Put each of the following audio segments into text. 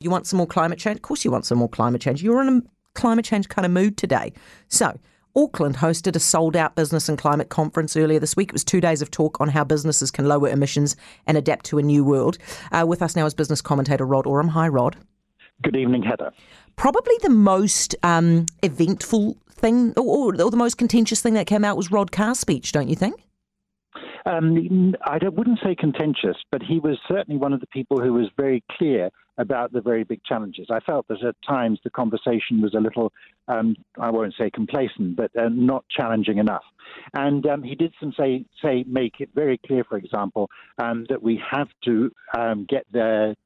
You want some more climate change? Of course, you want some more climate change. You're in a climate change kind of mood today. So, Auckland hosted a sold out business and climate conference earlier this week. It was two days of talk on how businesses can lower emissions and adapt to a new world. Uh, with us now is business commentator Rod Oram. Hi, Rod. Good evening, Heather. Probably the most um, eventful thing or, or, the most contentious thing that came out was Rod Carr's speech, don't you think? Um, I wouldn't say contentious, but he was certainly one of the people who was very clear about the very big challenges. I felt that at times the conversation was a little, um, I won't say complacent, but uh, not challenging enough. And um, he did some say, say make it very clear, for example, um, that we have to um, get the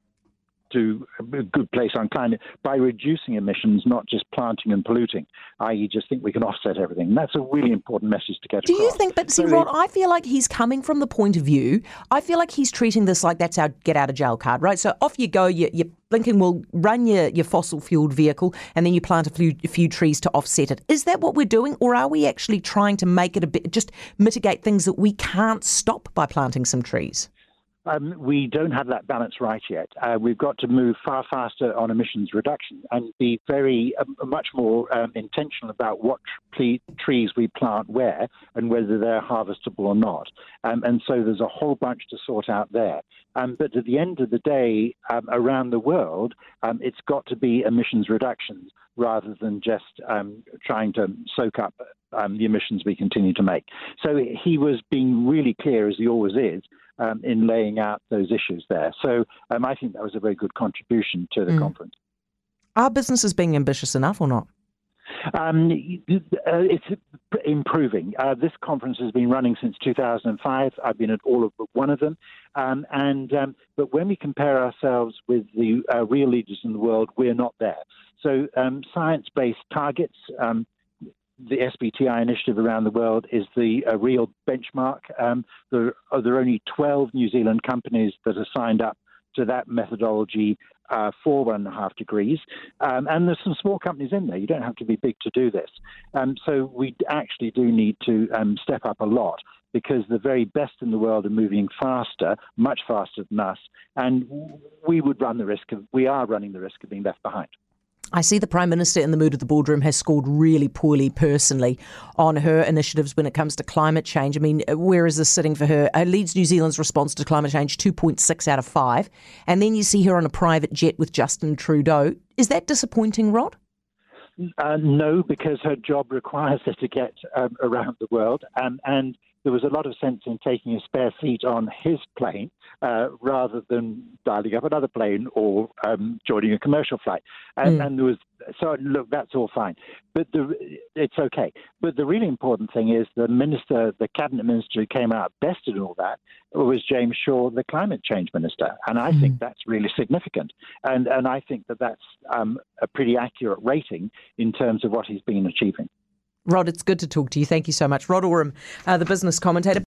to a good place on climate by reducing emissions, not just planting and polluting, i.e., just think we can offset everything. And that's a really important message to get across. Do across. you think, but see, so Rod, I feel like he's coming from the point of view, I feel like he's treating this like that's our get out of jail card, right? So off you go, you, you're blinking, will run your, your fossil fueled vehicle and then you plant a few, a few trees to offset it. Is that what we're doing, or are we actually trying to make it a bit, just mitigate things that we can't stop by planting some trees? Um, we don't have that balance right yet. Uh, we've got to move far faster on emissions reduction and be very um, much more um, intentional about what trees we plant where and whether they're harvestable or not. Um, and so there's a whole bunch to sort out there. Um, but at the end of the day, um, around the world, it's got to be emissions reductions rather than just trying to soak up the emissions we continue to make. So he was being really clear, as he always is um, in laying out those issues there. So um, I think that was a very good contribution to the mm. conference. Are businesses being ambitious enough or not? Um, uh, it's improving. Uh, this conference has been running since 2005. I've been at all of one of them, um, and um, but when we compare ourselves with the uh, real leaders in the world, we're not there. So um, science-based targets um, the SBTI initiative around the world is the uh, real benchmark. Um, there, are, there, are, only 12 New Zealand companies that are signed up to that methodology uh, for one and a half degrees. Um, and there's some small companies in there. You don't have to be big to do this. Um, so we actually do need to um, step up a lot because the very best in the world are moving faster, much faster than us. And we would run the risk of, we are running the risk of being left behind. I see the Prime Minister in the mood of the boardroom has scored really poorly personally on her initiatives when it comes to climate change. I mean, uh, where is this sitting for her? Her leads New Zealand's response to climate change 2.6 out of 5. And then you see her on a private jet with Justin Trudeau. Is that disappointing, Rod? Uh, no, because her job requires her to get um, around the world. Um, and there was a lot of sense in taking a spare seat on his plane uh, rather than dialing up another plane or um, joining a commercial flight. And, mm. and, there was so look, that's all fine, but the, it's okay. But the really important thing is the minister, the cabinet minister who came out best in all that was James Shaw, the climate change minister, and I mm. think that's really significant. And and I think that that's um, a pretty accurate rating in terms of what he's been achieving. Rod, it's good to talk to you. Thank you so much. Rod Oram, uh, the business commentator.